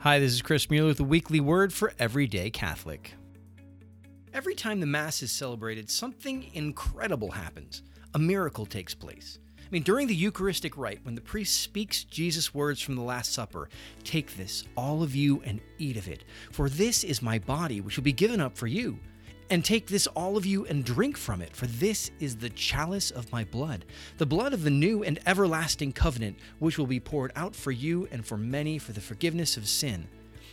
Hi, this is Chris Mueller with the weekly word for Everyday Catholic. Every time the Mass is celebrated, something incredible happens. A miracle takes place. I mean, during the Eucharistic rite, when the priest speaks Jesus' words from the Last Supper, take this, all of you, and eat of it, for this is my body, which will be given up for you. And take this, all of you, and drink from it, for this is the chalice of my blood, the blood of the new and everlasting covenant, which will be poured out for you and for many for the forgiveness of sin.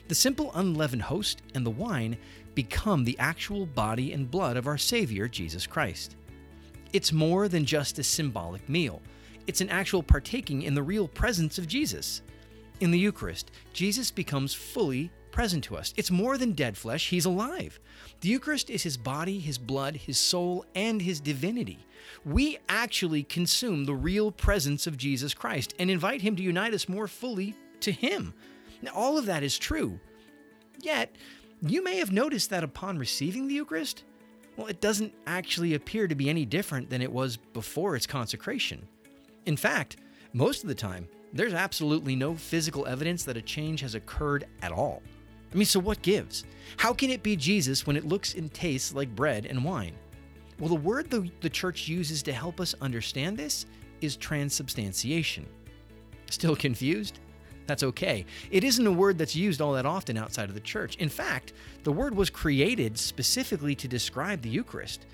The simple unleavened host and the wine become the actual body and blood of our Savior, Jesus Christ. It's more than just a symbolic meal, it's an actual partaking in the real presence of Jesus. In the Eucharist, Jesus becomes fully present to us. It's more than dead flesh, he's alive. The Eucharist is his body, his blood, his soul, and his divinity. We actually consume the real presence of Jesus Christ and invite him to unite us more fully to him. Now, all of that is true. Yet, you may have noticed that upon receiving the Eucharist, well, it doesn't actually appear to be any different than it was before its consecration. In fact, most of the time, there's absolutely no physical evidence that a change has occurred at all. I mean, so what gives? How can it be Jesus when it looks and tastes like bread and wine? Well, the word the, the church uses to help us understand this is transubstantiation. Still confused? That's okay. It isn't a word that's used all that often outside of the church. In fact, the word was created specifically to describe the Eucharist.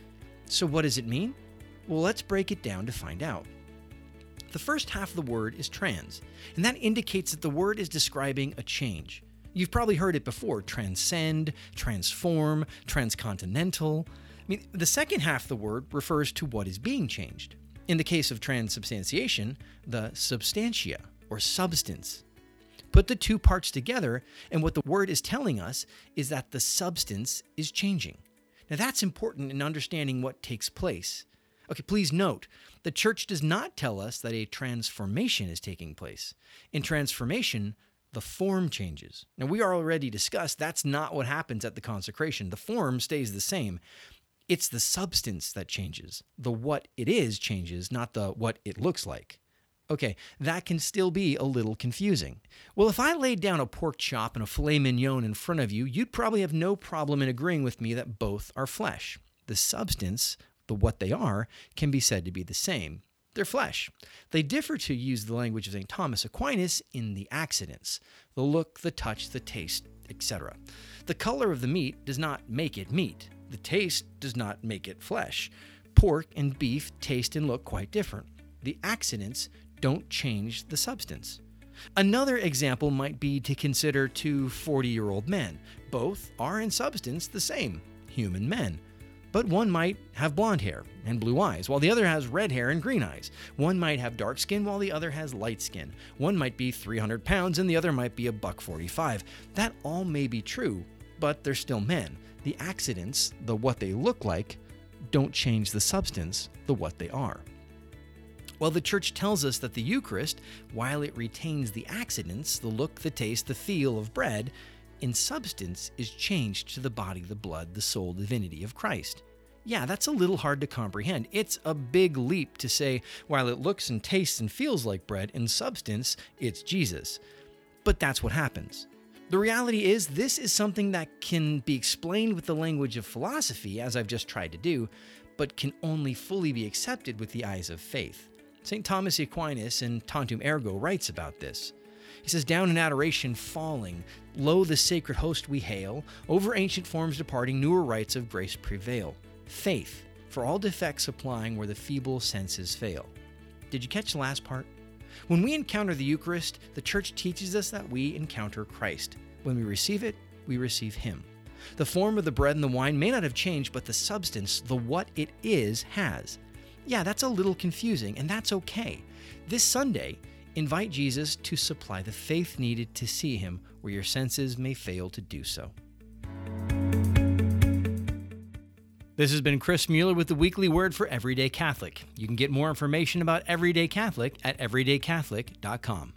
So, what does it mean? Well, let's break it down to find out. The first half of the word is trans, and that indicates that the word is describing a change. You've probably heard it before transcend, transform, transcontinental. I mean, the second half of the word refers to what is being changed. In the case of transubstantiation, the substantia, or substance. Put the two parts together, and what the word is telling us is that the substance is changing. Now, that's important in understanding what takes place. Okay, please note, the church does not tell us that a transformation is taking place. In transformation, the form changes. Now, we already discussed that's not what happens at the consecration. The form stays the same. It's the substance that changes. The what it is changes, not the what it looks like. Okay, that can still be a little confusing. Well, if I laid down a pork chop and a filet mignon in front of you, you'd probably have no problem in agreeing with me that both are flesh. The substance, the what they are, can be said to be the same. They're flesh. They differ, to use the language of St. Thomas Aquinas, in the accidents the look, the touch, the taste, etc. The color of the meat does not make it meat, the taste does not make it flesh. Pork and beef taste and look quite different. The accidents don't change the substance. Another example might be to consider two 40 year old men. Both are in substance the same human men. But one might have blonde hair and blue eyes, while the other has red hair and green eyes. One might have dark skin, while the other has light skin. One might be 300 pounds, and the other might be a buck 45. That all may be true, but they're still men. The accidents, the what they look like, don't change the substance, the what they are. Well, the church tells us that the Eucharist, while it retains the accidents, the look, the taste, the feel of bread, in substance is changed to the body, the blood, the soul, divinity of Christ. Yeah, that's a little hard to comprehend. It's a big leap to say, while it looks and tastes and feels like bread, in substance, it's Jesus. But that's what happens. The reality is, this is something that can be explained with the language of philosophy, as I've just tried to do, but can only fully be accepted with the eyes of faith. St. Thomas Aquinas in Tantum Ergo writes about this. He says, Down in adoration falling, lo the sacred host we hail, over ancient forms departing, newer rites of grace prevail. Faith, for all defects supplying where the feeble senses fail. Did you catch the last part? When we encounter the Eucharist, the Church teaches us that we encounter Christ. When we receive it, we receive Him. The form of the bread and the wine may not have changed, but the substance, the what it is, has. Yeah, that's a little confusing, and that's okay. This Sunday, invite Jesus to supply the faith needed to see him where your senses may fail to do so. This has been Chris Mueller with the weekly word for Everyday Catholic. You can get more information about Everyday Catholic at everydaycatholic.com.